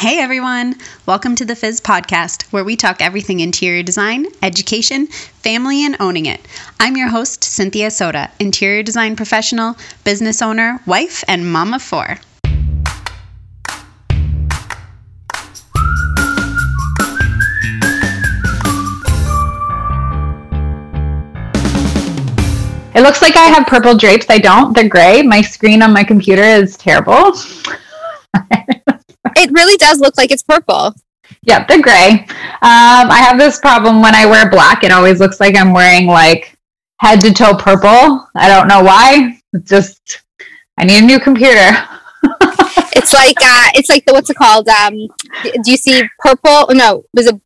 Hey everyone! Welcome to the Fizz podcast, where we talk everything interior design, education, family, and owning it. I'm your host, Cynthia Soda, interior design professional, business owner, wife, and mama four. It looks like I have purple drapes. I don't. They're gray. My screen on my computer is terrible. it really does look like it's purple. Yep, they're gray. Um, I have this problem when I wear black. It always looks like I'm wearing like head to toe purple. I don't know why. It's just I need a new computer. it's like uh, it's like the what's it called? Um, do you see purple? No, was it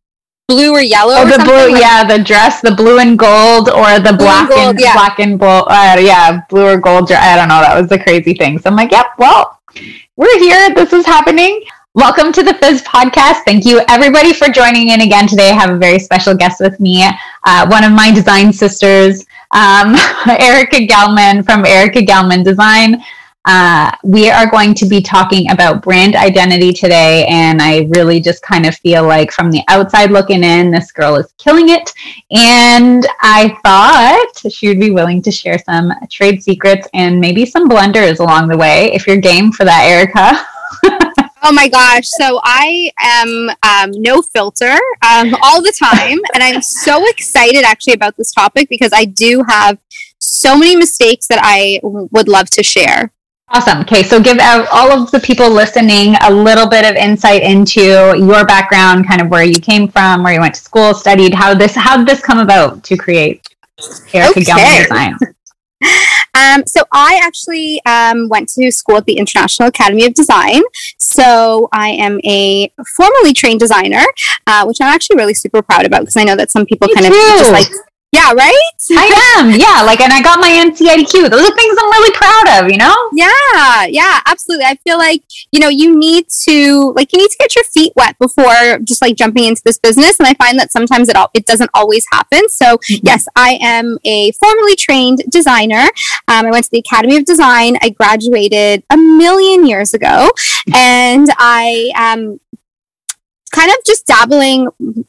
blue or yellow? Oh, or the blue, like, yeah, the dress, the blue and gold, or the black and, gold, and yeah. black and gold, uh, yeah, blue or gold. I don't know. That was the crazy thing. So I'm like, yep, well, we're here. This is happening. Welcome to the Fizz podcast. Thank you, everybody, for joining in again today. I have a very special guest with me, uh, one of my design sisters, um, Erica Gelman from Erica Gelman Design. Uh, we are going to be talking about brand identity today, and I really just kind of feel like from the outside looking in, this girl is killing it. And I thought she would be willing to share some trade secrets and maybe some blunders along the way. If you're game for that, Erica. Oh my gosh. So I am um, no filter um, all the time. and I'm so excited actually about this topic because I do have so many mistakes that I w- would love to share. Awesome. Okay, so give all of the people listening a little bit of insight into your background, kind of where you came from, where you went to school, studied, how this how did this come about to create Erica okay. Gelman Design. Um, so I actually um, went to school at the International Academy of Design. So I am a formally trained designer, uh, which I'm actually really super proud about because I know that some people Me kind too. of just like yeah, right? I am. Yeah. Like, and I got my NCIDQ. Those are things I'm really proud of, you know? Yeah. Yeah, absolutely. I feel like, you know, you need to, like, you need to get your feet wet before just like jumping into this business. And I find that sometimes it, all, it doesn't always happen. So, mm-hmm. yes, I am a formally trained designer. Um, I went to the Academy of Design. I graduated a million years ago. And I um, kind of just dabbling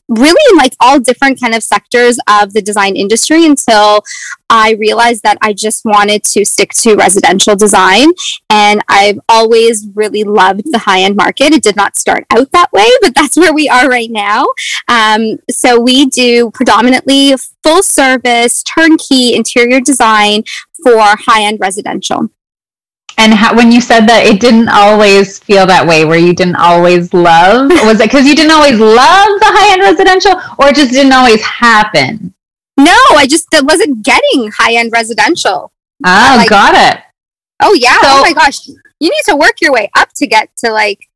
really in like all different kind of sectors of the design industry until I realized that I just wanted to stick to residential design. And I've always really loved the high end market. It did not start out that way, but that's where we are right now. Um, so we do predominantly full service, turnkey interior design for high end residential. And how, when you said that it didn't always feel that way, where you didn't always love, was it because you didn't always love the high end residential, or it just didn't always happen? No, I just wasn't getting high end residential. Oh, like, got it. Oh yeah. So, oh my gosh, you need to work your way up to get to like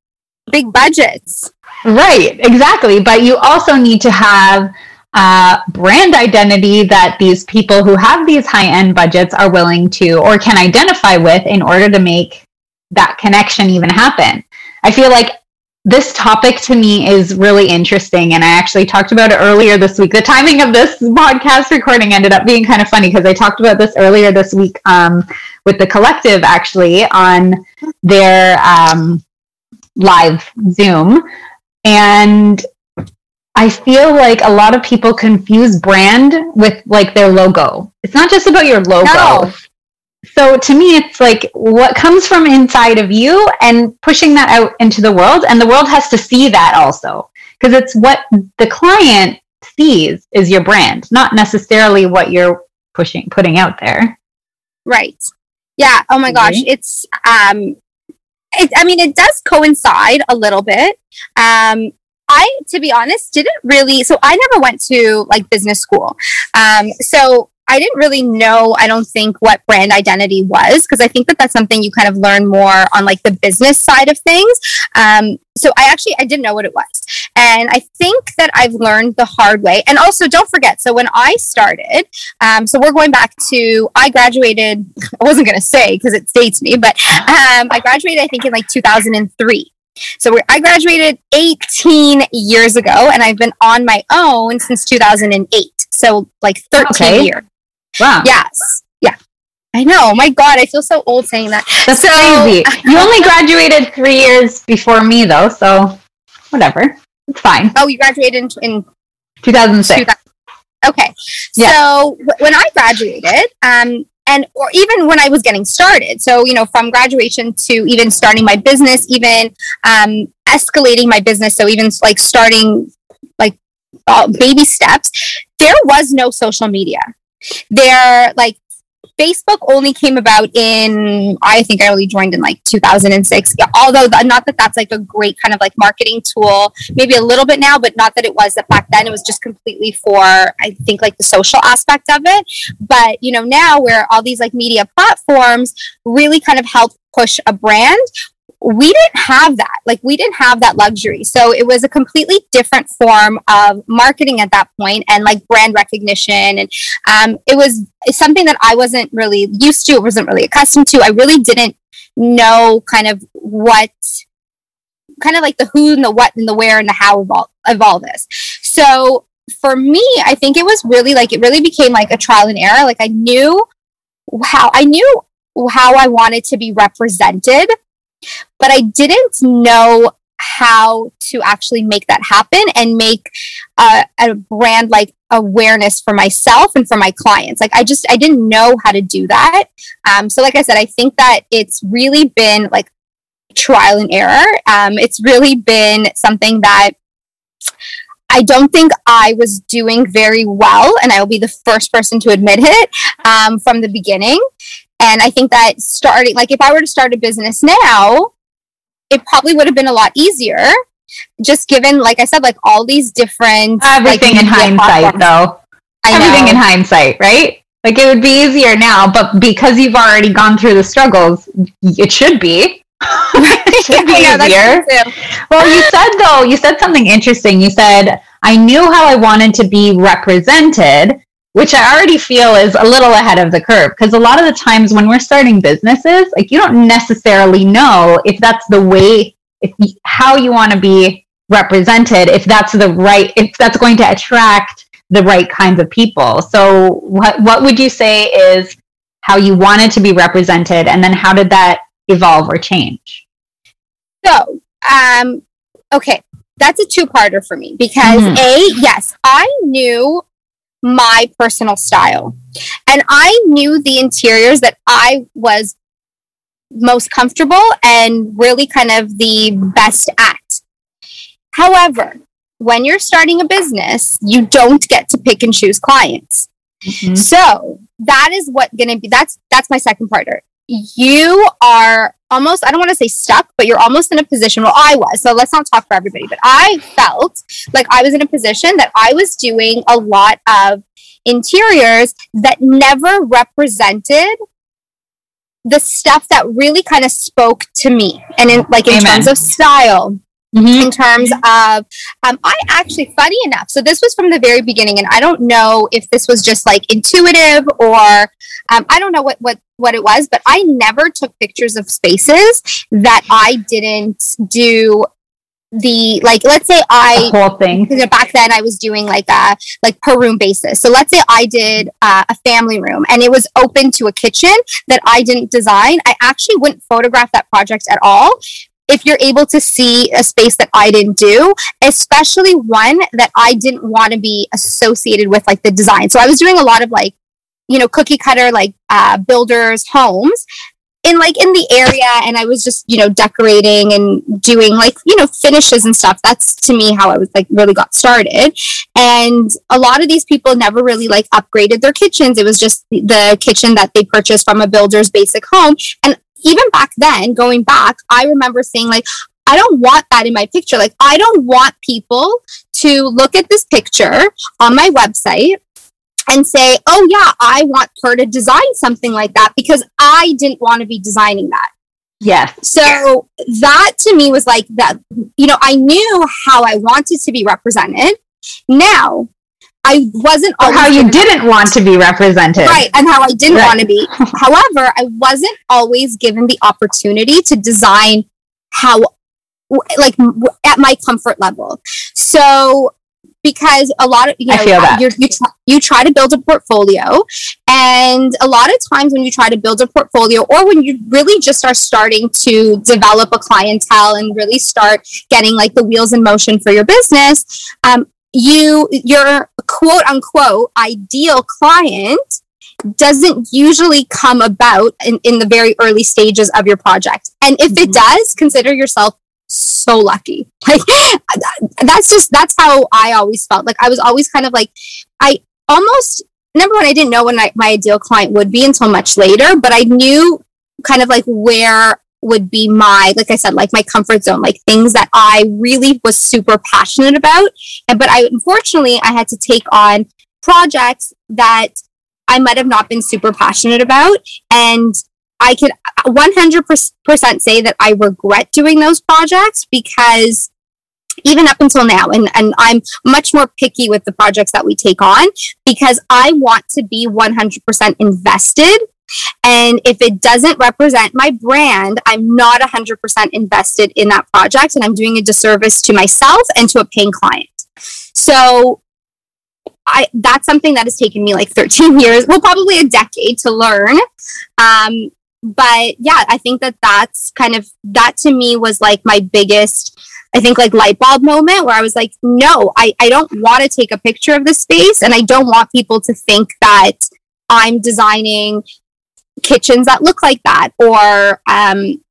big budgets. Right, exactly. But you also need to have uh, brand identity that these people who have these high end budgets are willing to or can identify with in order to make that connection even happen. I feel like this topic to me is really interesting and i actually talked about it earlier this week the timing of this podcast recording ended up being kind of funny because i talked about this earlier this week um, with the collective actually on their um, live zoom and I feel like a lot of people confuse brand with like their logo. It's not just about your logo. No. So to me, it's like what comes from inside of you and pushing that out into the world. And the world has to see that also because it's what the client sees is your brand, not necessarily what you're pushing, putting out there. Right. Yeah. Oh my gosh. It's, um, it, I mean, it does coincide a little bit. Um, I, to be honest, didn't really. So I never went to like business school. Um, so I didn't really know, I don't think, what brand identity was, because I think that that's something you kind of learn more on like the business side of things. Um, so I actually, I didn't know what it was. And I think that I've learned the hard way. And also, don't forget, so when I started, um, so we're going back to, I graduated, I wasn't going to say because it dates me, but um, I graduated, I think, in like 2003. So I graduated 18 years ago and I've been on my own since 2008. So like 13 okay. years. Wow. Yes. Yeah. I know. My God, I feel so old saying that. That's so, crazy. You only graduated three years before me though, so whatever. It's fine. Oh, you graduated in, in 2006. Okay. Yeah. So w- when I graduated, um, and or even when I was getting started, so you know, from graduation to even starting my business, even um, escalating my business, so even like starting like uh, baby steps, there was no social media. There, like Facebook only came about in, I think I only joined in like 2006. Although not that that's like a great kind of like marketing tool, maybe a little bit now, but not that it was that back then. It was just completely for, I think, like the social aspect of it. But, you know, now where all these like media platforms really kind of help push a brand, we didn't have that. Like we didn't have that luxury. So it was a completely different form of marketing at that point and like brand recognition. And um, it was something that I wasn't really used to, It wasn't really accustomed to. I really didn't know kind of what kind of like the who and the what and the where and the how of all of all this. So for me, I think it was really like it really became like a trial and error. Like I knew how I knew how I wanted to be represented but I didn't know how to actually make that happen and make a brand like awareness for myself and for my clients. Like I just I didn't know how to do that. Um, so like I said, I think that it's really been like trial and error. Um, it's really been something that I don't think I was doing very well, and I will be the first person to admit it um, from the beginning. And I think that starting, like, if I were to start a business now, it probably would have been a lot easier. Just given, like I said, like all these different everything like, in hindsight, platforms. though. I everything know. in hindsight, right? Like it would be easier now, but because you've already gone through the struggles, it should be. it should be easier. Well, you said though, you said something interesting. You said I knew how I wanted to be represented, which I already feel is a little ahead of the curve because a lot of the times when we're starting businesses, like you don't necessarily know if that's the way, if how you want to be represented, if that's the right, if that's going to attract the right kinds of people. So, what what would you say is how you wanted to be represented, and then how did that evolve or change? So, um, okay, that's a two-parter for me because mm-hmm. a yes, I knew my personal style. And I knew the interiors that I was most comfortable and really kind of the best at. However, when you're starting a business, you don't get to pick and choose clients. Mm-hmm. So that is what gonna be that's that's my second partner. You are almost i don't want to say stuck but you're almost in a position well i was so let's not talk for everybody but i felt like i was in a position that i was doing a lot of interiors that never represented the stuff that really kind of spoke to me and in like in Amen. terms of style Mm-hmm. in terms of um, i actually funny enough so this was from the very beginning and i don't know if this was just like intuitive or um, i don't know what what what it was but i never took pictures of spaces that i didn't do the like let's say i the whole thing. Back then i was doing like a like per room basis. So let's say i did uh, a family room and it was open to a kitchen that i didn't design. I actually wouldn't photograph that project at all if you're able to see a space that I didn't do, especially one that I didn't want to be associated with like the design. So I was doing a lot of like, you know, cookie cutter like uh, builders homes in like in the area and I was just, you know, decorating and doing like, you know, finishes and stuff. That's to me how I was like really got started. And a lot of these people never really like upgraded their kitchens. It was just the kitchen that they purchased from a builder's basic home. And even back then, going back, I remember saying, like, I don't want that in my picture. Like, I don't want people to look at this picture on my website and say, oh, yeah, I want her to design something like that because I didn't want to be designing that. Yes. So that to me was like that, you know, I knew how I wanted to be represented. Now, I wasn't how you didn't want to be represented. Right, and how I didn't right. want to be. However, I wasn't always given the opportunity to design how like at my comfort level. So because a lot of you know I feel that. you're, you try, you try to build a portfolio, and a lot of times when you try to build a portfolio, or when you really just are starting to develop a clientele and really start getting like the wheels in motion for your business, um, you your quote unquote ideal client doesn't usually come about in, in the very early stages of your project. And if it does, consider yourself so lucky. Like that's just that's how I always felt. Like I was always kind of like I almost number one, I didn't know when I, my ideal client would be until much later, but I knew kind of like where would be my like I said, like my comfort zone, like things that I really was super passionate about. And but I unfortunately I had to take on projects that I might have not been super passionate about. And I could 100% say that I regret doing those projects because even up until now, and, and I'm much more picky with the projects that we take on because I want to be 100% invested. And if it doesn't represent my brand, I'm not 100% invested in that project and I'm doing a disservice to myself and to a paying client. So I that's something that has taken me like 13 years, well, probably a decade to learn. Um, but yeah, I think that that's kind of that to me was like my biggest, I think like light bulb moment where I was like, no, I, I don't want to take a picture of the space and I don't want people to think that I'm designing kitchens that look like that or um,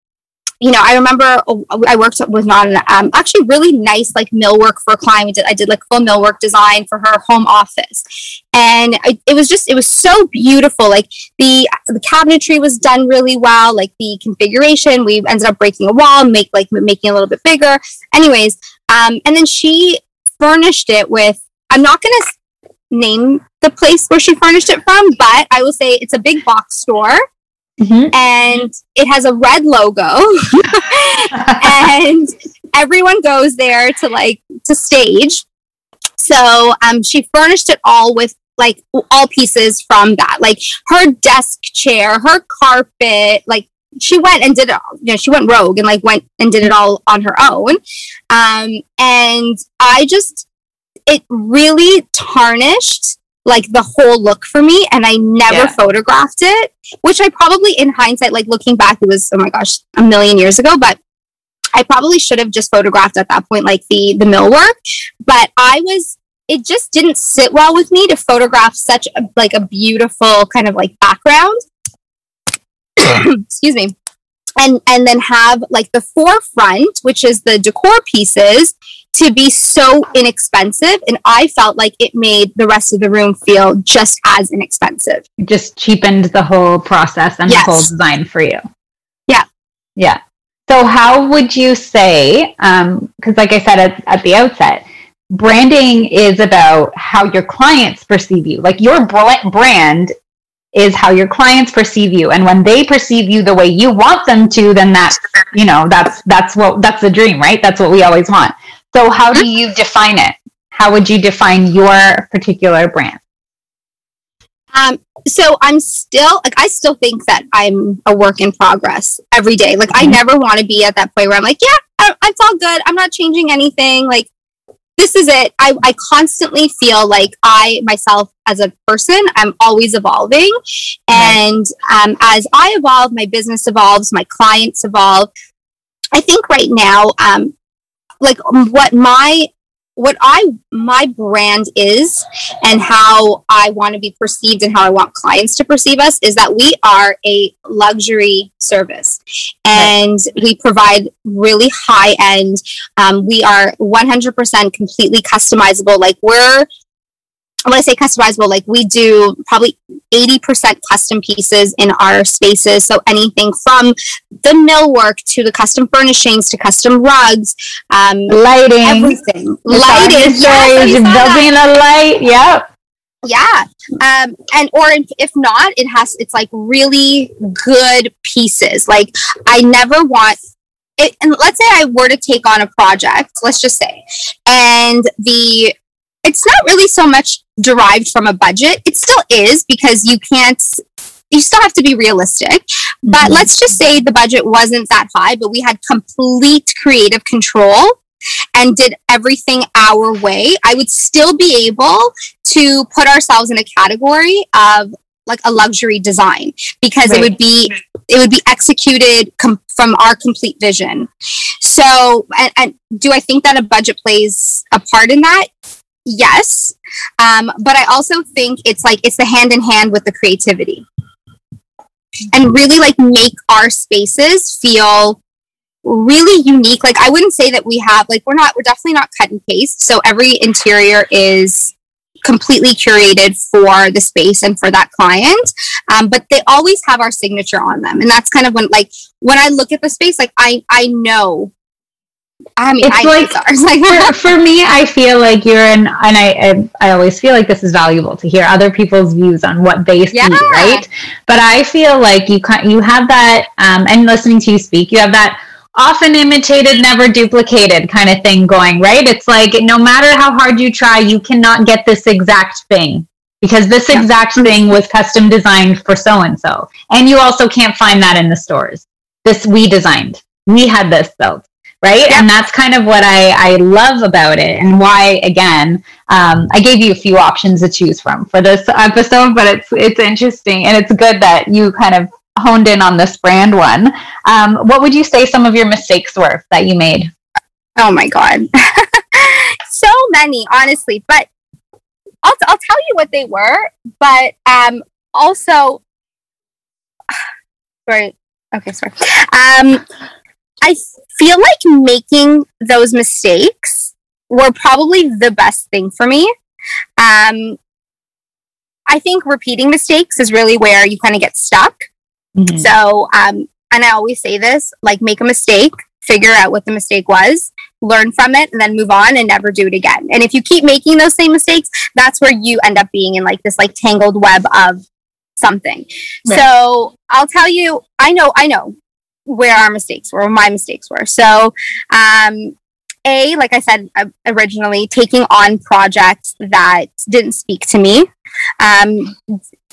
you know, I remember oh, I worked with non um, actually really nice like millwork for a client. did, I did like full millwork design for her home office, and I, it was just it was so beautiful. Like the the cabinetry was done really well. Like the configuration, we ended up breaking a wall, make like making it a little bit bigger. Anyways, um, and then she furnished it with. I'm not gonna name the place where she furnished it from, but I will say it's a big box store Mm-hmm. and it has a red logo. And everyone goes there to like to stage. So um she furnished it all with like all pieces from that. Like her desk chair her carpet like she went and did it you know she went rogue and like went and did it all on her own. Um and i just it really tarnished like the whole look for me and I never yeah. photographed it, which I probably in hindsight, like looking back, it was, oh my gosh, a million years ago, but I probably should have just photographed at that point, like the, the millwork, but I was, it just didn't sit well with me to photograph such a, like a beautiful kind of like background. Excuse me. And, and then have like the forefront, which is the decor pieces, to be so inexpensive. And I felt like it made the rest of the room feel just as inexpensive. It just cheapened the whole process and yes. the whole design for you. Yeah. Yeah. So, how would you say, because um, like I said at, at the outset, branding is about how your clients perceive you. Like your brand is how your clients perceive you and when they perceive you the way you want them to then that's you know that's that's what that's the dream right that's what we always want so, how do you define it? How would you define your particular brand? Um, so I'm still like I still think that I'm a work in progress every day. Like mm-hmm. I never want to be at that point where I'm like, yeah, I, it's all good. I'm not changing anything. Like this is it. I, I constantly feel like I myself as a person, I'm always evolving. And um, as I evolve, my business evolves, my clients evolve. I think right now, um, like what my what I my brand is and how I want to be perceived and how I want clients to perceive us is that we are a luxury service and right. we provide really high end. Um, we are 100% completely customizable. Like we're when I say customizable, like we do probably 80% custom pieces in our spaces. So anything from the millwork to the custom furnishings to custom rugs, um, lighting, everything. lighting. Yes, building a light. Yep. Yeah. Um, and or if not, it has it's like really good pieces. Like I never want it, and let's say I were to take on a project, let's just say, and the it's not really so much derived from a budget. It still is because you can't you still have to be realistic. But mm-hmm. let's just say the budget wasn't that high, but we had complete creative control and did everything our way, I would still be able to put ourselves in a category of like a luxury design because right. it would be it would be executed com- from our complete vision. So, and, and, do I think that a budget plays a part in that? Yes, um, but I also think it's like it's the hand in hand with the creativity, and really like make our spaces feel really unique. Like I wouldn't say that we have like we're not we're definitely not cut and paste. So every interior is completely curated for the space and for that client um, but they always have our signature on them and that's kind of when like when i look at the space like i i know I mean, it's I like, for, for me, I feel like you're in, and I, I, I always feel like this is valuable to hear other people's views on what they see, yeah. right? But I feel like you can you have that, um, and listening to you speak, you have that often imitated, never duplicated kind of thing going, right? It's like no matter how hard you try, you cannot get this exact thing because this yeah. exact thing was custom designed for so and so. And you also can't find that in the stores. This we designed. We had this built. Right. And that's kind of what I, I love about it and why, again, um, I gave you a few options to choose from for this episode, but it's, it's interesting and it's good that you kind of honed in on this brand one. Um, what would you say some of your mistakes were that you made? Oh my God. so many, honestly. But I'll, I'll tell you what they were. But um, also, sorry. Okay, sorry. Um, I feel like making those mistakes were probably the best thing for me. Um, I think repeating mistakes is really where you kind of get stuck. Mm-hmm. So, um, and I always say this like, make a mistake, figure out what the mistake was, learn from it, and then move on and never do it again. And if you keep making those same mistakes, that's where you end up being in like this like tangled web of something. Right. So, I'll tell you, I know, I know where our mistakes were, my mistakes were. So, um, a like i said uh, originally taking on projects that didn't speak to me um,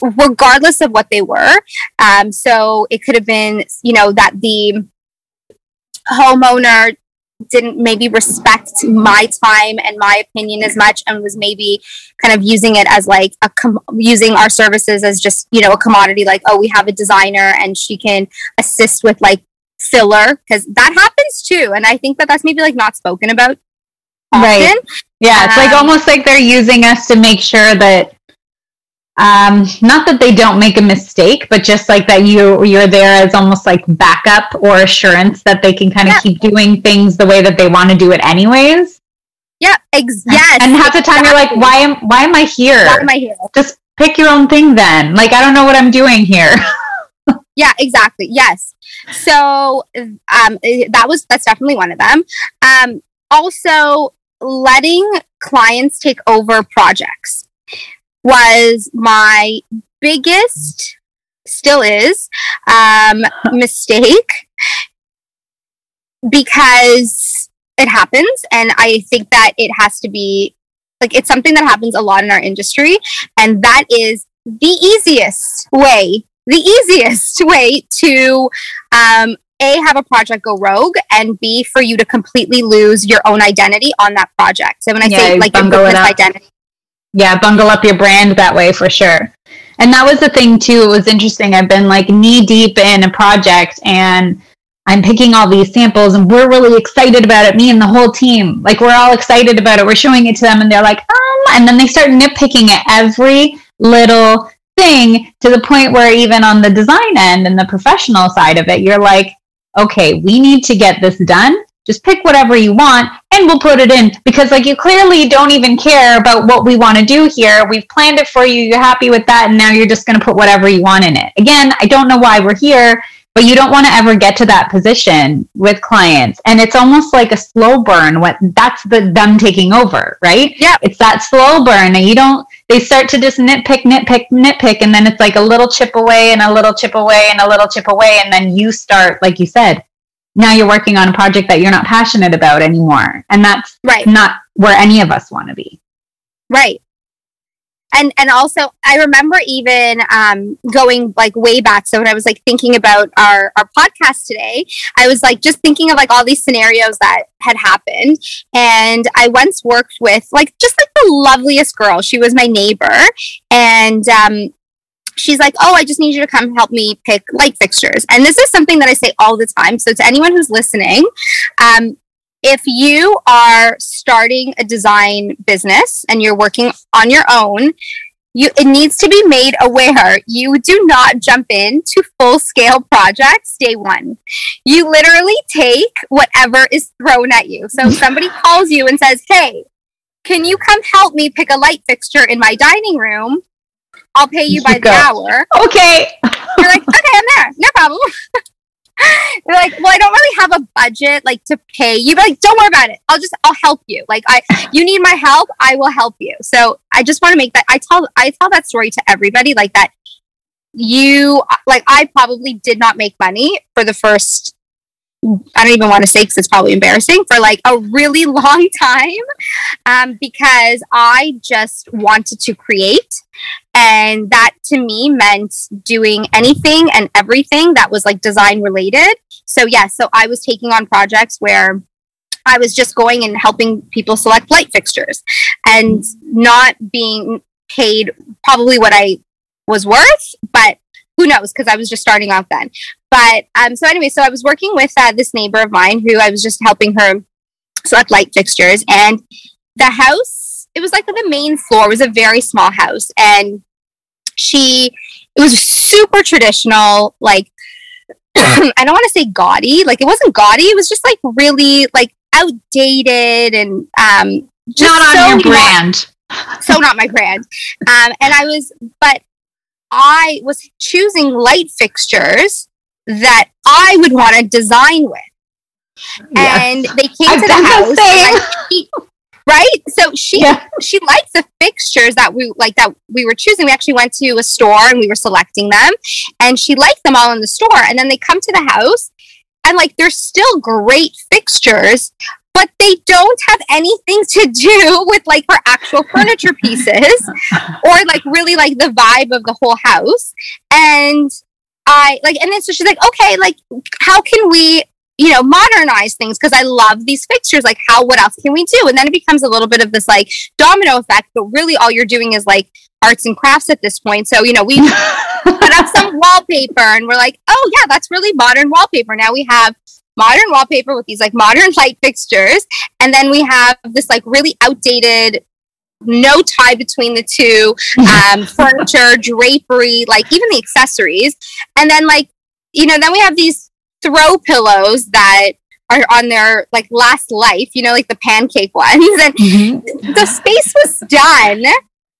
regardless of what they were. Um, so it could have been, you know, that the homeowner didn't maybe respect my time and my opinion as much and was maybe kind of using it as like a com- using our services as just you know a commodity like oh we have a designer and she can assist with like filler because that happens too and i think that that's maybe like not spoken about often. right yeah it's um, like almost like they're using us to make sure that um, not that they don't make a mistake, but just like that you you're there as almost like backup or assurance that they can kind of yeah. keep doing things the way that they want to do it anyways. Yeah, ex- yes. And half the time you're like, why am why am I here? Why am I here? Just pick your own thing then. Like I don't know what I'm doing here. yeah, exactly. Yes. So um, that was that's definitely one of them. Um, also, letting clients take over projects was my biggest, still is, um, mistake because it happens. And I think that it has to be like it's something that happens a lot in our industry. And that is the easiest way, the easiest way to um, a have a project go rogue and b for you to completely lose your own identity on that project so when i yeah, say like your business identity yeah, bungle up your brand that way for sure. And that was the thing too. It was interesting. I've been like knee deep in a project and I'm picking all these samples and we're really excited about it. Me and the whole team, like we're all excited about it. We're showing it to them and they're like, um, and then they start nitpicking at every little thing to the point where even on the design end and the professional side of it, you're like, okay, we need to get this done just pick whatever you want and we'll put it in because like you clearly don't even care about what we want to do here. We've planned it for you. You're happy with that. And now you're just going to put whatever you want in it. Again, I don't know why we're here, but you don't want to ever get to that position with clients. And it's almost like a slow burn What that's the them taking over, right? Yeah. It's that slow burn and you don't, they start to just nitpick, nitpick, nitpick. And then it's like a little chip away and a little chip away and a little chip away. And then you start, like you said, now you're working on a project that you're not passionate about anymore. And that's right. not where any of us want to be. Right. and and also I remember even um, going like way back. So when I was like thinking about our our podcast today, I was like just thinking of like all these scenarios that had happened. And I once worked with like just like the loveliest girl. She was my neighbor, and um, she's like, Oh, I just need you to come help me pick light fixtures. And this is something that I say all the time. So, to anyone who's listening, um, if you are starting a design business and you're working on your own, you, it needs to be made aware you do not jump into full scale projects day one. You literally take whatever is thrown at you. So somebody calls you and says, Hey, can you come help me pick a light fixture in my dining room? I'll pay you by the hour. Okay. You're like, okay, I'm there. No problem. They're like, well, I don't really have a budget like to pay you. But like, don't worry about it. I'll just I'll help you. Like I you need my help, I will help you. So I just want to make that I tell I tell that story to everybody like that you like I probably did not make money for the first I don't even want to say because it's probably embarrassing for like a really long time um, because I just wanted to create. And that to me meant doing anything and everything that was like design related. So, yes, yeah, so I was taking on projects where I was just going and helping people select light fixtures and not being paid probably what I was worth, but who knows? Because I was just starting off then. But um, so anyway, so I was working with uh, this neighbor of mine who I was just helping her select light fixtures, and the house it was like the main floor was a very small house, and she it was super traditional, like I don't want to say gaudy, like it wasn't gaudy, it was just like really like outdated and um just not on so your brand. Not, so not my brand. Um, and I was, but I was choosing light fixtures that I would want to design with. And they came I've to the house. She, right? So she yeah. she liked the fixtures that we like that we were choosing. We actually went to a store and we were selecting them, and she liked them all in the store. And then they come to the house, and like they're still great fixtures, but they don't have anything to do with like her actual furniture pieces or like really like the vibe of the whole house. And I like, and then so she's like, okay, like, how can we, you know, modernize things? Because I love these fixtures. Like, how, what else can we do? And then it becomes a little bit of this like domino effect, but really all you're doing is like arts and crafts at this point. So, you know, we put up some wallpaper and we're like, oh, yeah, that's really modern wallpaper. Now we have modern wallpaper with these like modern light fixtures. And then we have this like really outdated no tie between the two um, furniture drapery like even the accessories and then like you know then we have these throw pillows that are on their like last life you know like the pancake ones and mm-hmm. the space was done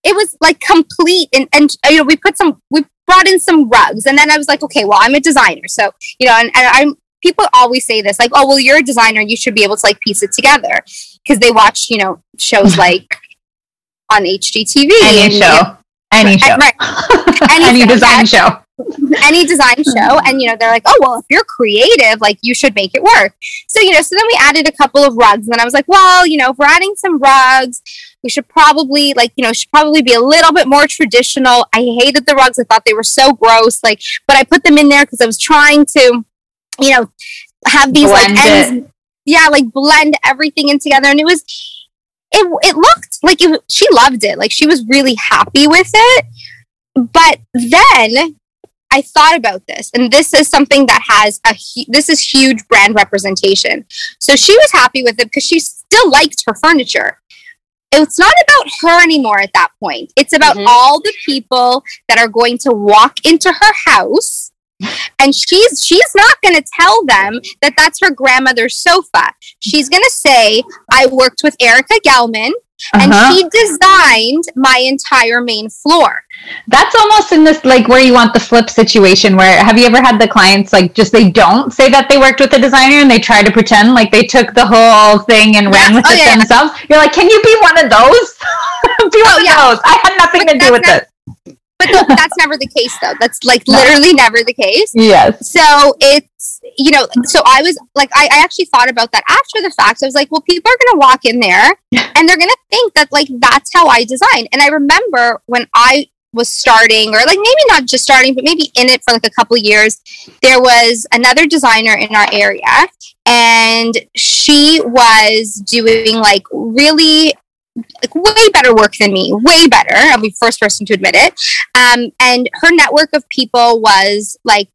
it was like complete and, and you know we put some we brought in some rugs and then i was like okay well i'm a designer so you know and, and i'm people always say this like oh well you're a designer you should be able to like piece it together. Because they watch you know shows like on hgtv any and, show. You know, any show. right. Any, any design show. Any design show and you know they're like oh well if you're creative like you should make it work. So you know so then we added a couple of rugs and then i was like well you know if we're adding some rugs we should probably like you know should probably be a little bit more traditional. I hated the rugs i thought they were so gross like but i put them in there because i was trying to you know, have these blend like ends, yeah, like blend everything in together. And it was, it, it looked like it, she loved it. Like she was really happy with it. But then I thought about this, and this is something that has a this is huge brand representation. So she was happy with it because she still liked her furniture. It's not about her anymore at that point. It's about mm-hmm. all the people that are going to walk into her house and she's she's not going to tell them that that's her grandmother's sofa. She's going to say i worked with erica gelman and uh-huh. she designed my entire main floor. That's almost in this like where you want the flip situation where have you ever had the clients like just they don't say that they worked with a designer and they try to pretend like they took the whole thing and ran with oh, it yeah, themselves? Yeah. you're like can you be one of those? Be one oh, of yeah. those. I had nothing but to do with not- this but no, that's never the case though. That's like literally never the case. Yes. So it's you know, so I was like, I, I actually thought about that after the fact. I was like, well, people are going to walk in there and they're going to think that like that's how I design. And I remember when I was starting or like maybe not just starting but maybe in it for like a couple years there was another designer in our area and she was doing like really like way better work than me, way better. I'll be first person to admit it. Um, and her network of people was like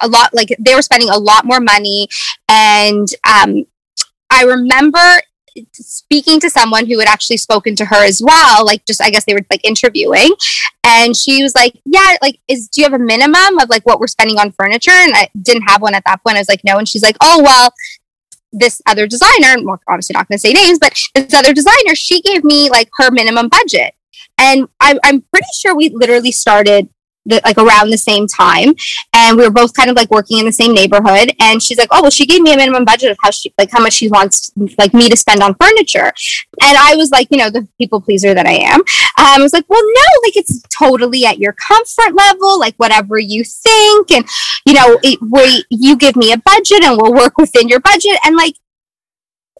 a lot, like they were spending a lot more money. And um, I remember speaking to someone who had actually spoken to her as well like just i guess they were like interviewing and she was like yeah like is do you have a minimum of like what we're spending on furniture and i didn't have one at that point i was like no and she's like oh well this other designer, we're obviously not going to say names, but this other designer, she gave me like her minimum budget. And I, I'm pretty sure we literally started the, like around the same time. And we were both kind of like working in the same neighborhood. And she's like oh well she gave me a minimum budget of how she like how much she wants like me to spend on furniture. And i was like you know the people pleaser that i am. Um, i was like well no like it's totally at your comfort level like whatever you think. And you know it, we you give me a budget and we'll work within your budget. And like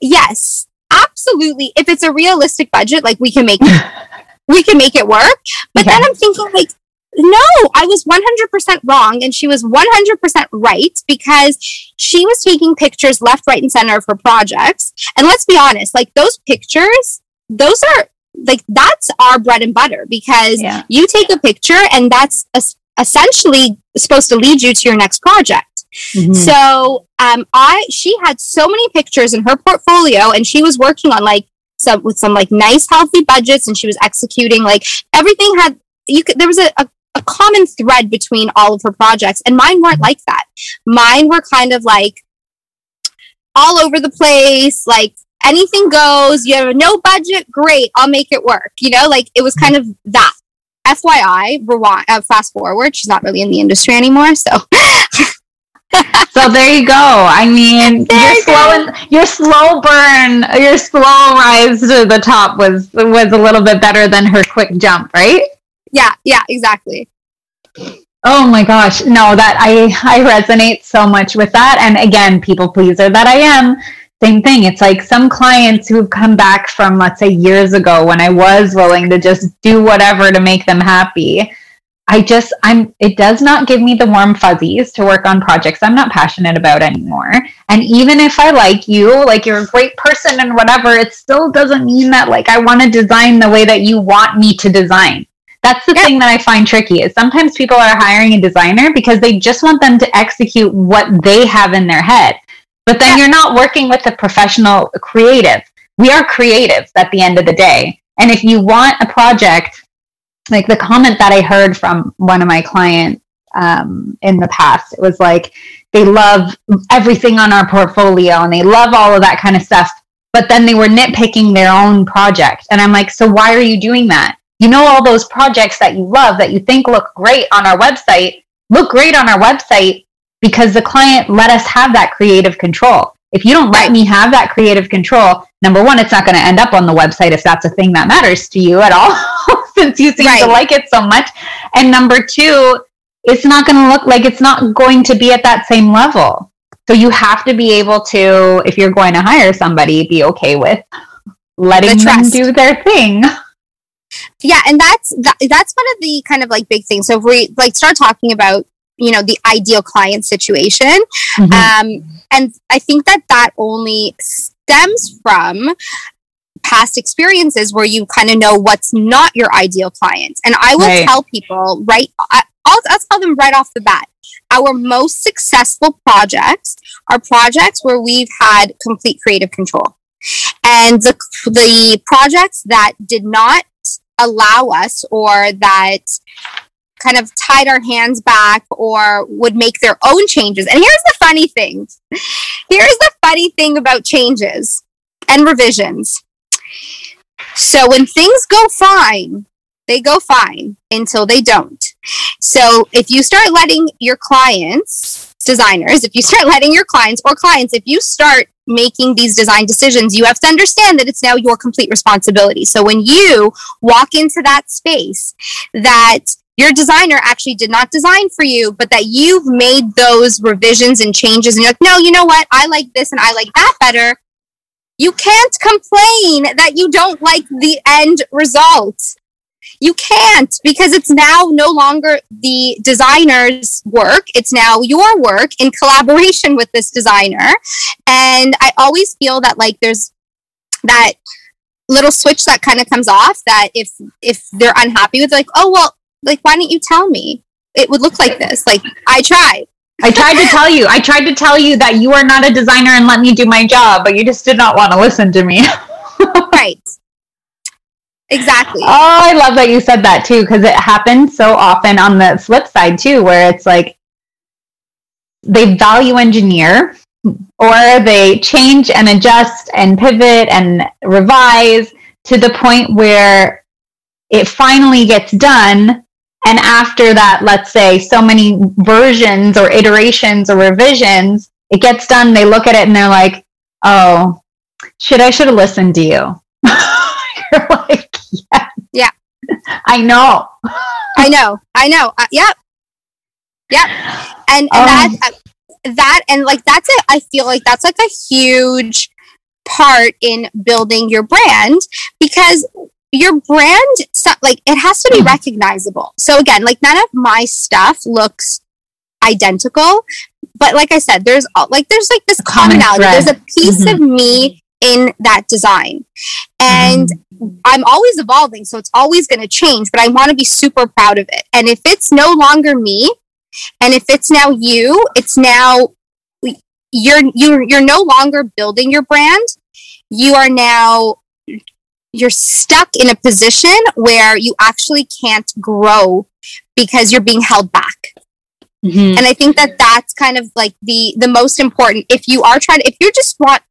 yes absolutely. If it's a realistic budget like we can make we can make it work. But okay. then i'm thinking like no, I was 100% wrong and she was 100% right because she was taking pictures left, right, and center of her projects. And let's be honest, like those pictures, those are like that's our bread and butter because yeah. you take a picture and that's essentially supposed to lead you to your next project. Mm-hmm. So, um, I she had so many pictures in her portfolio, and she was working on like some with some like nice healthy budgets, and she was executing like everything had you could there was a, a a common thread between all of her projects and mine weren't like that mine were kind of like all over the place like anything goes you have no budget great i'll make it work you know like it was kind of that fyi rewind uh, fast forward she's not really in the industry anymore so so there you go. I mean, there your slow your slow burn, your slow rise to the top was was a little bit better than her quick jump, right? Yeah, yeah, exactly. Oh my gosh. No, that I I resonate so much with that. And again, people pleaser that I am, same thing. It's like some clients who've come back from let's say years ago when I was willing to just do whatever to make them happy. I just I'm it does not give me the warm fuzzies to work on projects I'm not passionate about anymore. And even if I like you, like you're a great person and whatever, it still doesn't mean that like I want to design the way that you want me to design. That's the thing that I find tricky is sometimes people are hiring a designer because they just want them to execute what they have in their head. But then you're not working with a professional creative. We are creatives at the end of the day. And if you want a project, like the comment that I heard from one of my clients um, in the past, it was like they love everything on our portfolio and they love all of that kind of stuff. But then they were nitpicking their own project. And I'm like, so why are you doing that? You know all those projects that you love that you think look great on our website look great on our website because the client let us have that creative control. If you don't let me have that creative control number one it's not going to end up on the website if that's a thing that matters to you at all since you seem right. to like it so much. And number two it's not going to look like it's not going to be at that same level. So you have to be able to if you're going to hire somebody be okay with letting the them do their thing yeah and that's that, that's one of the kind of like big things so if we like start talking about you know the ideal client situation mm-hmm. um and i think that that only stems from past experiences where you kind of know what's not your ideal client and i will right. tell people right I, I'll, I'll tell them right off the bat our most successful projects are projects where we've had complete creative control and the, the projects that did not allow us or that kind of tied our hands back or would make their own changes. And here's the funny thing here's the funny thing about changes and revisions. So when things go fine, they go fine until they don't. So if you start letting your clients, designers, if you start letting your clients or clients, if you start making these design decisions, you have to understand that it's now your complete responsibility. So when you walk into that space that your designer actually did not design for you, but that you've made those revisions and changes and you're like, no, you know what? I like this and I like that better. You can't complain that you don't like the end result. You can't because it's now no longer the designer's work. It's now your work in collaboration with this designer. And I always feel that like there's that little switch that kind of comes off that if if they're unhappy with like oh well like why didn't you tell me it would look like this like i tried I tried to tell you. I tried to tell you that you are not a designer and let me do my job, but you just did not want to listen to me. right exactly. Oh, I love that you said that too, because it happens so often on the flip side too, where it's like they value engineer or they change and adjust and pivot and revise to the point where it finally gets done. And after that let's say so many versions or iterations or revisions it gets done they look at it and they're like oh shit i should have listened to you yeah. Yeah i know. I know. I know. Uh, yep. Yep. And, and um, that that and like that's it i feel like that's like a huge part in building your brand because your brand like it has to be hmm. recognizable. So again like none of my stuff looks identical but like i said there's all, like there's like this commonality. There's a piece mm-hmm. of me in that design and mm-hmm. i'm always evolving so it's always going to change but i want to be super proud of it and if it's no longer me and if it's now you, it's now you're you're you're no longer building your brand. You are now you're stuck in a position where you actually can't grow because you're being held back. Mm-hmm. And I think that that's kind of like the the most important if you are trying to, if you just want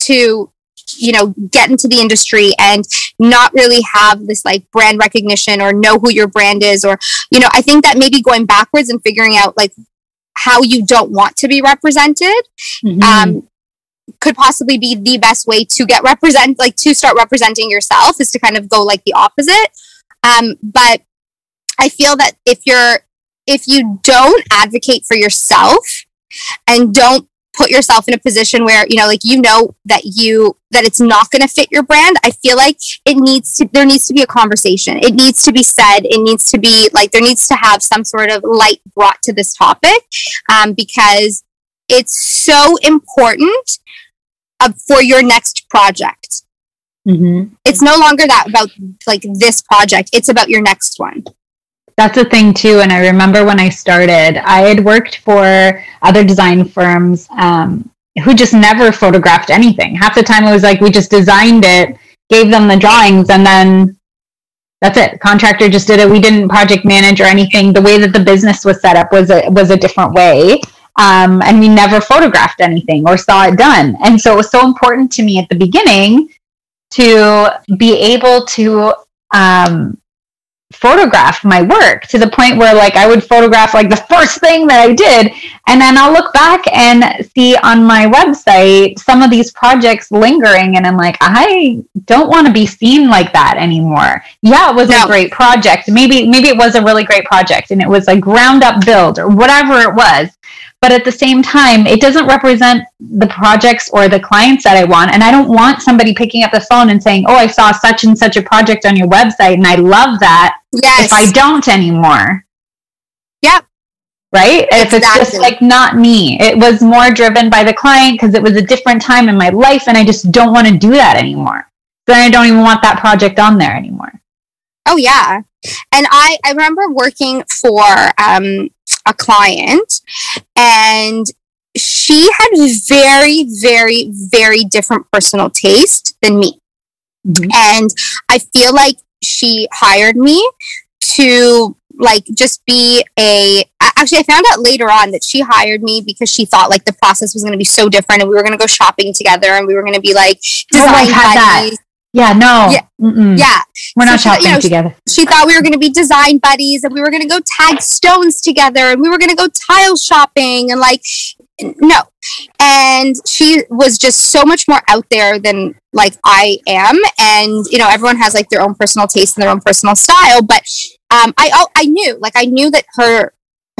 to you know get into the industry and not really have this like brand recognition or know who your brand is or you know i think that maybe going backwards and figuring out like how you don't want to be represented mm-hmm. um, could possibly be the best way to get represent like to start representing yourself is to kind of go like the opposite um, but i feel that if you're if you don't advocate for yourself and don't put yourself in a position where you know like you know that you that it's not going to fit your brand i feel like it needs to there needs to be a conversation. It needs to be said. It needs to be like there needs to have some sort of light brought to this topic um, because it's so important uh, for your next project. Mm-hmm. it's no longer that about like this project. It's about your next one that's a thing too. And I remember when I started, I had worked for other design firms um, who just never photographed anything. Half the time it was like we just designed it, gave them the drawings, and then that's it. Contractor just did it. We didn't project manage or anything. The way that the business was set up was a was a different way. Um, and we never photographed anything or saw it done. And so it was so important to me at the beginning to be able to um, photograph my work to the point where like I would photograph like the first thing that I did and then I'll look back and see on my website some of these projects lingering and I'm like I don't want to be seen like that anymore. Yeah, it was no. a great project. Maybe maybe it was a really great project and it was a ground up build or whatever it was but at the same time it doesn't represent the projects or the clients that i want. And i don't want somebody picking up the phone and saying oh i saw such and such a project on your website and i love that yes. if i don't anymore. Yep. Right? Exactly. if it's just like not me. It was more driven by the client because it was a different time in my life and i just don't want to do that anymore. Then i don't even want that project on there anymore. Oh yeah. And i i remember working for um a client and she had very, very, very different personal taste than me. Mm-hmm. And I feel like she hired me to like just be a actually I found out later on that she hired me because she thought like the process was going to be so different and we were going to go shopping together and we were going to be like design oh, buddies. Yeah, no. Yeah. Mm-mm. yeah. We're not so shopping you know, together. She, she, thought we were going to be design buddies and we were going to go tag stones together and we were going to go tile shopping and like, no, and she was just so much more out there than like I am. And you know, everyone has like their own personal taste and their own personal style. But um, I I knew like I knew that her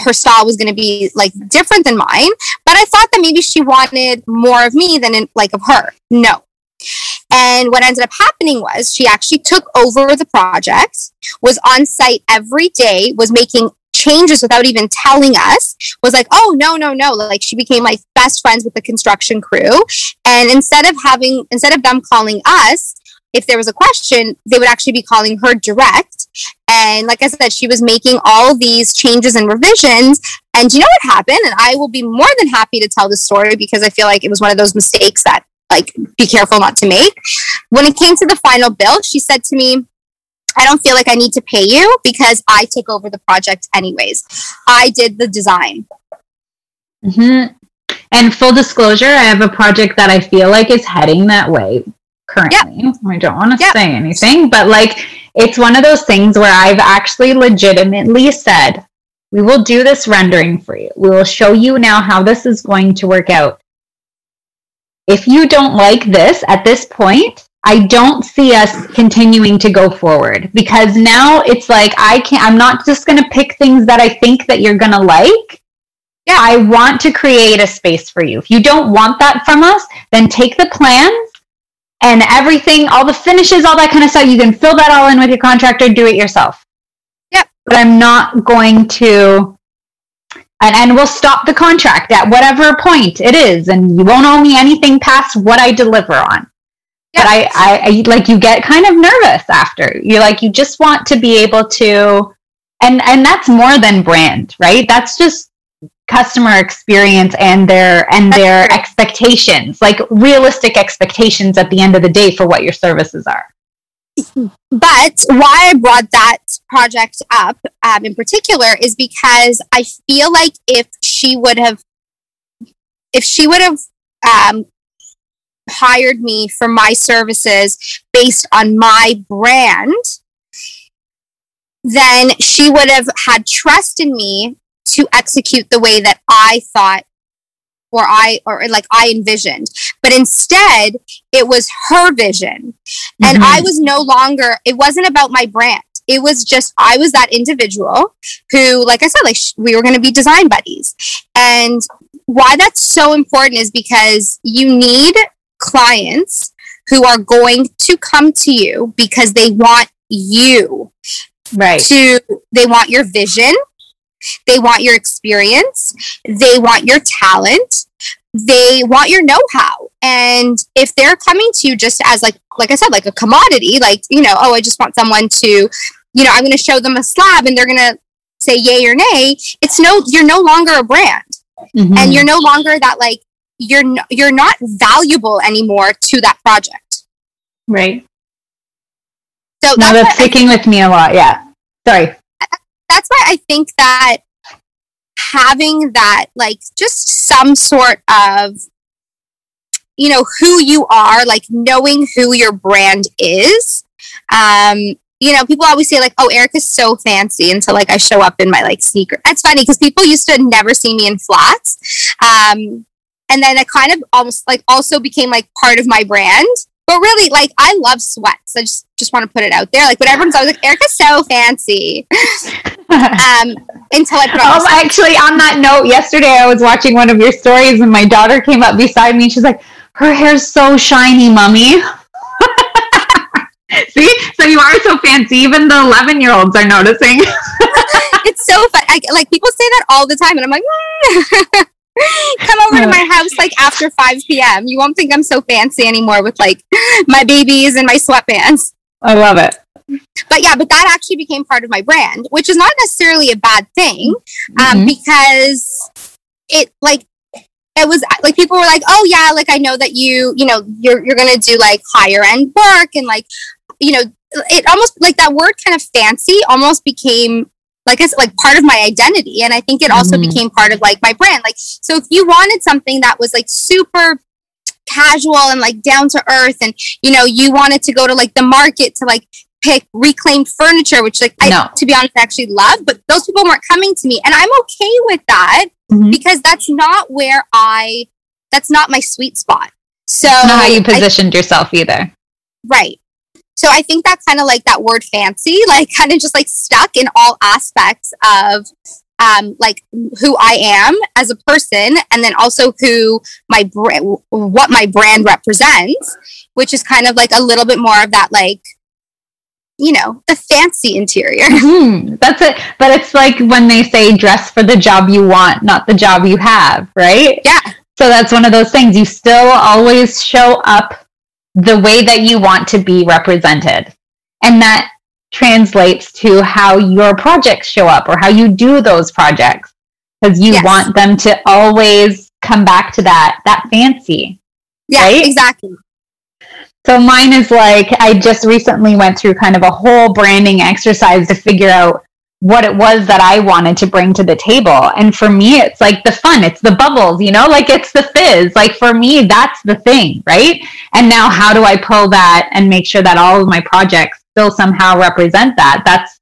her style was going to be like different than mine. But I thought that maybe she wanted more of me than in, like of her. No. And what ended up happening was she actually took over the project, was on site every day, was making changes without even telling us was like oh no no no like she became like best friends with the construction crew. And instead of having instead of them calling us if there was a question they would actually be calling her direct. And like i said she was making all these changes and revisions. And you know what happened? And i will be more than happy to tell the story because i feel like it was one of those mistakes that like be careful not to make when it came to the final bill she said to me I don't feel like I need to pay you because I took over the project anyways. I did the design. Mm-hmm. And full disclosure, I have a project that I feel like is heading that way currently. Yep. I don't want to yep. say anything, but like it's one of those things where I've actually legitimately said, we will do this rendering for you. We will show you now how this is going to work out. If you don't like this at this point, I don't see us continuing to go forward because now it's like I can't I'm not just going to pick things that I think that you're going to like. Yeah, I want to create a space for you. If you don't want that from us, then take the plans and everything, all the finishes, all that kind of stuff, you can fill that all in with your contractor, do it yourself. Yep. But I'm not going to and, and we'll stop the contract at whatever point it is, and you won't owe me anything past what I deliver on. But I, I, I, like you get kind of nervous after. You're like you just want to be able to, and and that's more than brand, right? That's just customer experience and their and their expectations, like realistic expectations at the end of the day for what your services are. But why I brought that project up um, in particular is because I feel like if she would have, if she would have um, hired me for my services based on my brand, then she would have had trust in me to execute the way that I thought or I or like I envisioned. But instead, it was her vision. And mm-hmm. I was no longer it wasn't about my brand. It was just I was that individual who like I said like sh- we were going to be design buddies. And why that's so important is because you need clients who are going to come to you because they want you right to they want your vision they want your experience they want your talent they want your know-how and if they're coming to you just as like like i said like a commodity like you know oh i just want someone to you know i'm going to show them a slab and they're going to say yay or nay it's no you're no longer a brand mm-hmm. and you're no longer that like you're n- you're not valuable anymore to that project. Right. So no, that's, that's sticking with me a lot. Yeah. Sorry. That's why I think that having that, like, just some sort of, you know, who you are, like knowing who your brand is. Um, you know, people always say like, "Oh, Erica's so fancy," until like I show up in my like sneaker. It's funny because people used to never see me in flats. Um, and then it kind of almost like also became like part of my brand. But really, like I love sweats. I just just want to put it out there. Like when everyone's always like, Erica's so fancy. um, until I put on. Oh, actually, on that note, yesterday I was watching one of your stories, and my daughter came up beside me. and She's like, "Her hair's so shiny, mummy." See, so you are so fancy. Even the eleven-year-olds are noticing. it's so fun. I, like people say that all the time, and I'm like. Come over to my house like after 5 p.m. You won't think I'm so fancy anymore with like my babies and my sweatpants. I love it. But yeah, but that actually became part of my brand, which is not necessarily a bad thing um, mm-hmm. because it like it was like people were like, "Oh yeah, like I know that you, you know, you're you're going to do like higher end work and like, you know, it almost like that word kind of fancy almost became like it's like part of my identity and i think it also mm-hmm. became part of like my brand like so if you wanted something that was like super casual and like down to earth and you know you wanted to go to like the market to like pick reclaimed furniture which like no. i to be honest I actually love but those people weren't coming to me and i'm okay with that mm-hmm. because that's not where i that's not my sweet spot. So not how you positioned I, yourself either. Right. So I think that kind of like that word fancy, like kind of just like stuck in all aspects of um, like who I am as a person, and then also who my brand, what my brand represents, which is kind of like a little bit more of that like you know, the fancy interior. Mm-hmm. That's it. But it's like when they say dress for the job you want, not the job you have, right? Yeah. So that's one of those things. You still always show up the way that you want to be represented. And that translates to how your projects show up or how you do those projects because you yes. want them to always come back to that that fancy. Yeah, right? exactly. So mine is like I just recently went through kind of a whole branding exercise to figure out what it was that I wanted to bring to the table. And for me, it's like the fun, it's the bubbles, you know, like it's the fizz. Like for me, that's the thing, right? And now, how do I pull that and make sure that all of my projects still somehow represent that? That's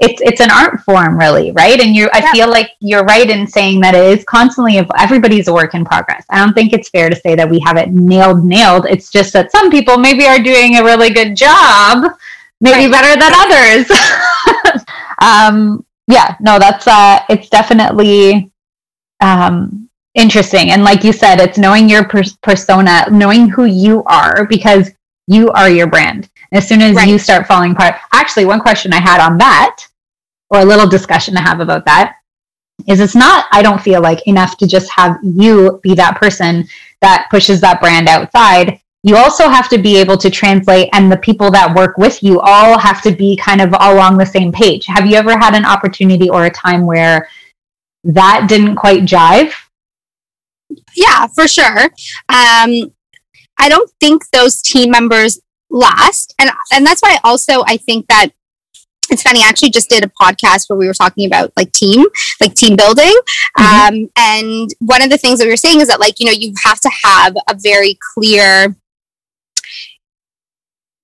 it's it's an art form really right and you i feel like you're right in saying that it is constantly everybody's a work in progress i don't think it's fair to say that we have it nailed nailed it's just that some people maybe are doing a really good job maybe right. better than others um yeah no that's uh it's definitely um interesting. And like you said it's knowing your per- persona knowing who you are because you are your brand. As soon as right. you start falling apart actually one question i had on that or a little discussion to have about that is it's not i don't feel like enough to just have you be that person that pushes that brand outside you also have to be able to translate and the people that work with you all have to be kind of along the same page have you ever had an opportunity or a time where that didn't quite jive yeah for sure um, i don't think those team members last and and that's why also i think that it's funny. I actually just did a podcast where we were talking about like team, like team building. Mm-hmm. Um, and one of the things that we were saying is that like, you know, you have to have a very clear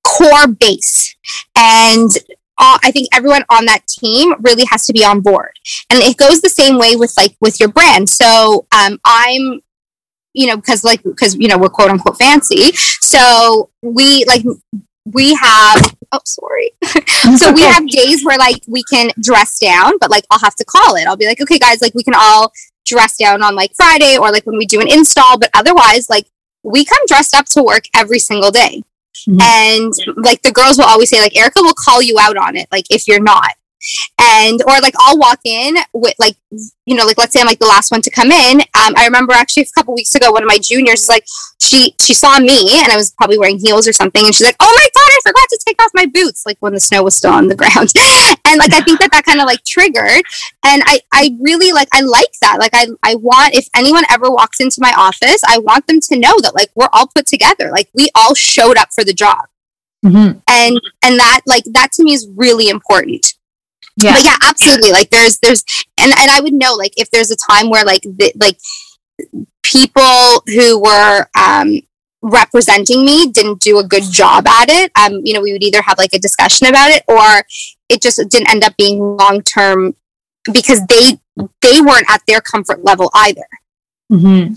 core base. And uh, I think everyone on that team really has to be on board. And it goes the same way with like with your brand. So um, I'm you know, because like because you know we're quote unquote fancy. So we like we have oh sorry so we have days where like we can dress down but like i'll have to call it i'll be like okay guys like we can all dress down on like friday or like when we do an install but otherwise like we come dressed up to work every single day mm-hmm. and like the girls will always say like erica will call you out on it like if you're not and or like I'll walk in with like you know like let's say I'm like the last one to come in. Um, I remember actually a couple weeks ago one of my juniors is like she she saw me and I was probably wearing heels or something and she's like oh my god I forgot to take off my boots like when the snow was still on the ground and like I think that that kind of like triggered and I I really like I like that like I I want if anyone ever walks into my office I want them to know that like we're all put together like we all showed up for the job. Mm-hmm. And and that like that to me is really important yeah. But yeah, absolutely. Like there's there's and and I would know like if there's a time where like the, like people who were um representing me didn't do a good job at it um you know we would either have like a discussion about it or it just didn't end up being long term because they they weren't at their comfort level either mm-hmm.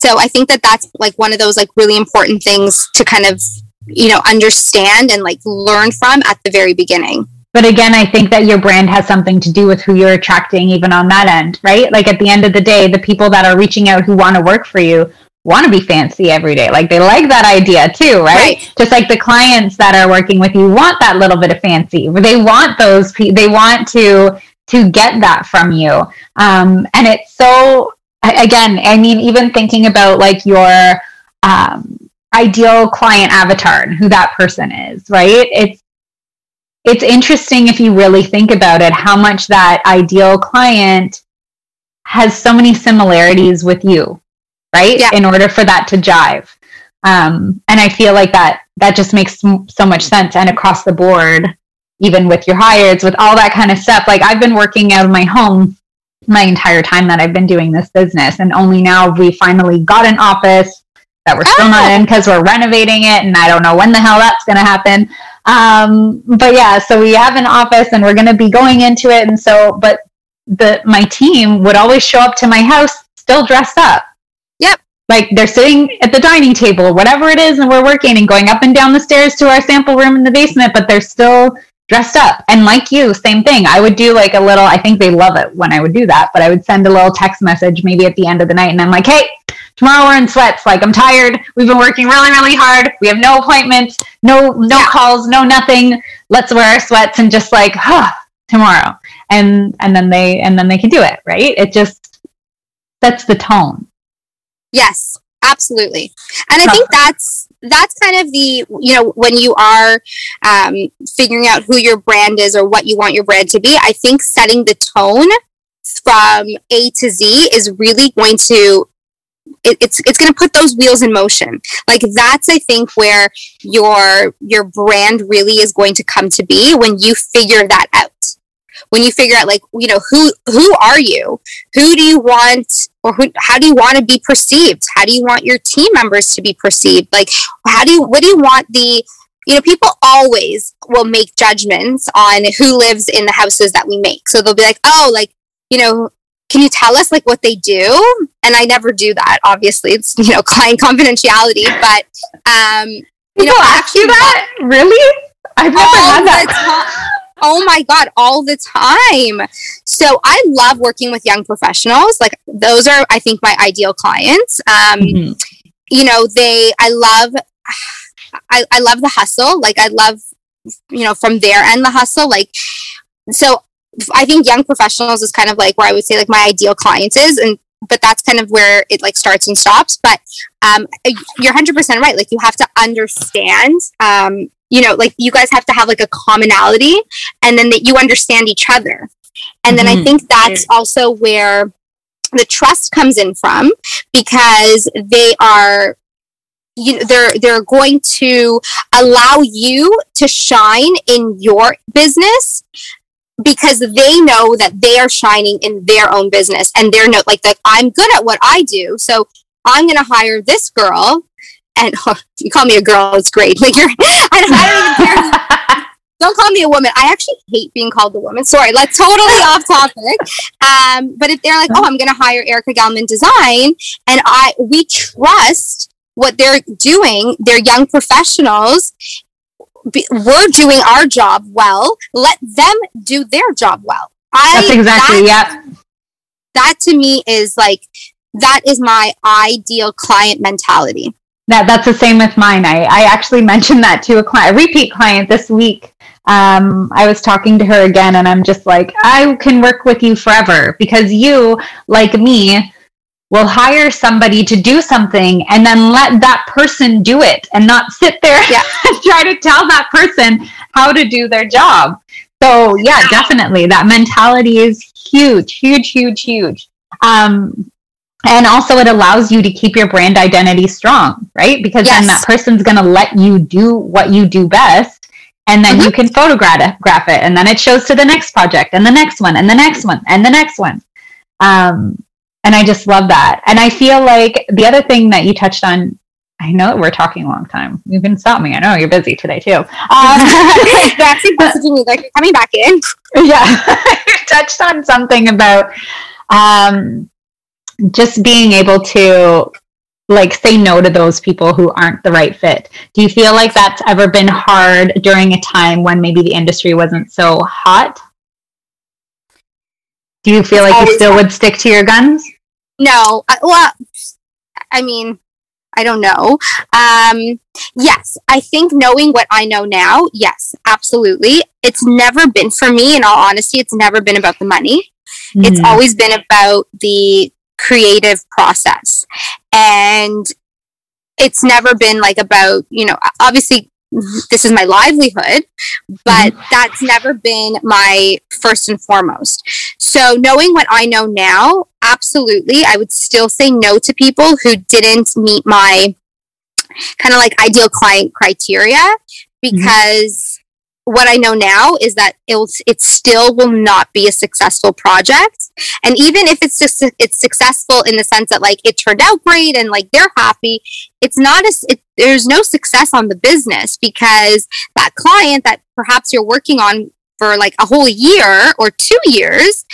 so i think that that's like one of those like really important things to kind of you know understand and like learn from at the very beginning but again, I think that your brand has something to do with who you're attracting, even on that end, right? Like at the end of the day, the people that are reaching out who want to work for you want to be fancy every day. Like they like that idea too, right? right? Just like the clients that are working with you want that little bit of fancy. They want those. They want to to get that from you. Um, and it's so again. I mean, even thinking about like your um, ideal client avatar and who that person is, right? It's it's interesting if you really think about it how much that ideal client has so many similarities with you right? Yeah. in order for that to jive. Um, and i feel like that that just makes so much sense and across the board even with your hires with all that kind of stuff. Like i've been working out of my home my entire time that i've been doing this business and only now we finally got an office that we're still oh. not in because we're renovating it and i don't know when the hell that's going to happen um, but yeah, so we have an office and we're going to be going into it. And so, but the, my team would always show up to my house still dressed up. Yep. like they're sitting at the dining table, whatever it is, and we're working and going up and down the stairs to our sample room in the basement, but they're still dressed up. And like you, same thing. I would do like a little, I think they love it when I would do that, but I would send a little text message maybe at the end of the night and I'm like, hey, tomorrow we're in sweats. Like I'm tired. We've been working really, really hard. We have no appointments, no, no yeah. calls, no nothing. Let's wear our sweats and just like, huh, tomorrow. And, and then they, and then they can do it. Right. It just sets the tone. Yes, absolutely. And I think that's that's kind of the you know when you are um, figuring out who your brand is or what you want your brand to be. I think setting the tone from A to Z is really going to it, it's it's going to put those wheels in motion. Like that's I think where your your brand really is going to come to be when you figure that out. When you figure out like you know who who are you? Who do you want or who how do you want to be perceived? How do you want your team members to be perceived? Like how do you what do you want the you know people always will make judgments on who lives in the houses that we make. So they'll be like oh like you know can you tell us like what they do? And i never do that obviously. It's you know client confidentiality but um you know ask you that? Really? I've never had that. oh my god all the time. So i love working with young professionals. Like those are i think my ideal clients. Um mm-hmm. you know they i love I, I love the hustle. Like i love you know from their end the hustle. Like so i think young professionals is kind of like where i would say like my ideal client is and but that's kind of where it like starts and stops but um you're 100% right like you have to understand um you know, like you guys have to have like a commonality and then that you understand each other. And then mm-hmm. I think that's also where the trust comes in from because they are you know, they're they're going to allow you to shine in your business because they know that they are shining in their own business and they're not like that I'm good at what I do so I'm going to hire this girl and oh, you call me a girl, it's great. Like you're, I, I don't even care. don't call me a woman. I actually hate being called a woman. Sorry, like totally off topic. Um, but if they're like, oh, I'm going to hire Erica Gelman Design, and I we trust what they're doing, they're young professionals. We're doing our job well. Let them do their job well. I, That's exactly that, yeah. That to me is like that is my ideal client mentality. That that's the same with mine. I, I actually mentioned that to a client, a repeat client this week. Um, I was talking to her again, and I'm just like, I can work with you forever because you, like me, will hire somebody to do something and then let that person do it and not sit there yeah. and try to tell that person how to do their job. So yeah, definitely that mentality is huge, huge, huge, huge. Um, and also it allows you to keep your brand identity strong right because yes. then that person's going to let you do what you do best and then mm-hmm. you can photograph it and then it shows to the next project and the next one and the next one and the next one um, and i just love that and i feel like the other thing that you touched on I know we're talking a long time. You can stop me. I know you're busy today too. Um, actually messaging me like you're coming back in. Yeah, you touched on something about um, just being able to like say no to those people who aren't the right fit. Do you feel like that's ever been hard during a time when maybe the industry wasn't so hot? Do you feel like you still would stick to your guns? No. I, well, I mean, I don't know. Um, yes, I think knowing what I know now, yes, absolutely. It's never been for me, in all honesty, it's never been about the money. Mm. It's always been about the creative process. And it's never been like about, you know, obviously this is my livelihood, but mm-hmm. that's never been my first and foremost. So, knowing what I know now, absolutely, I would still say no to people who didn't meet my kind of like ideal client criteria mm-hmm. because what I know now is that it'll, it still will not be a successful project. And even if it's just, it's successful in the sense that like it turned out great and like they're happy, it's not as, it, there's no success on the business because that client that perhaps you're working on for like a whole year or two years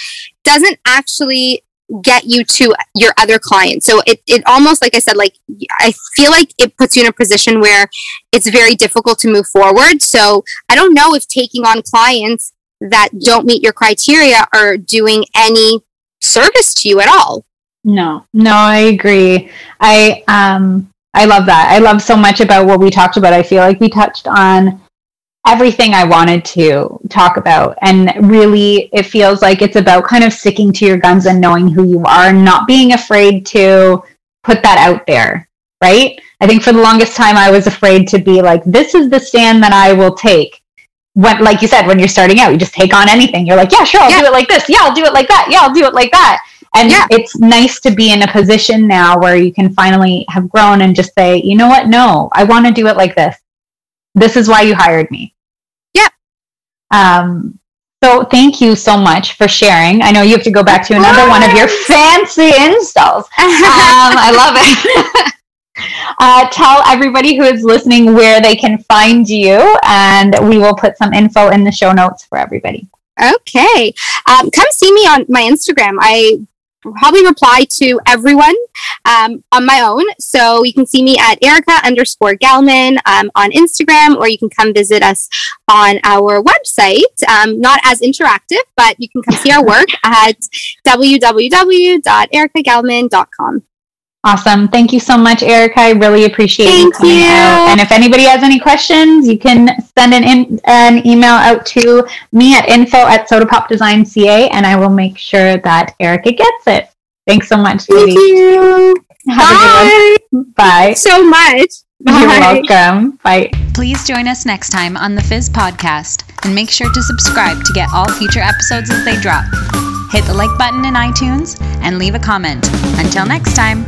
doesn't actually get you to your other clients. So it, it almost, like I said, like I feel like it puts you in a position where it's very difficult to move forward. So I don't know if taking on clients that don't meet your criteria are doing any service to you at all. No, no, I agree. I, um, I love that. I love so much about what we talked about. I feel like we touched on everything I wanted to talk about. And really, it feels like it's about kind of sticking to your guns and knowing who you are, not being afraid to put that out there, right? I think for the longest time, I was afraid to be like, this is the stand that I will take. When, like you said, when you're starting out, you just take on anything. You're like, yeah, sure, I'll yeah. do it like this. Yeah, I'll do it like that. Yeah, I'll do it like that. And yeah. it's nice to be in a position now where you can finally have grown and just say, you know what? No, I want to do it like this. This is why you hired me. Yeah. Um, so thank you so much for sharing. I know you have to go back to another one of your fancy installs. Um, I love it. uh, tell everybody who is listening where they can find you, and we will put some info in the show notes for everybody. Okay. Um, come see me on my Instagram. I probably reply to everyone um, on my own. So you can see me at Erica underscore Gelman um, on Instagram, or you can come visit us on our website. Um, not as interactive, but you can come see our work at www.ericagelman.com. Awesome. Thank you so much, Erica. I really appreciate Thank you coming you. out. And if anybody has any questions, you can send an, in, an email out to me at info at sodapopdesignca and I will make sure that Erica gets it. Thanks so much, Thank you. Have Bye. Bye. so much. Bye. You're welcome. Bye. Please join us next time on the Fizz podcast and make sure to subscribe to get all future episodes as they drop. Hit the like button in iTunes and leave a comment. Until next time.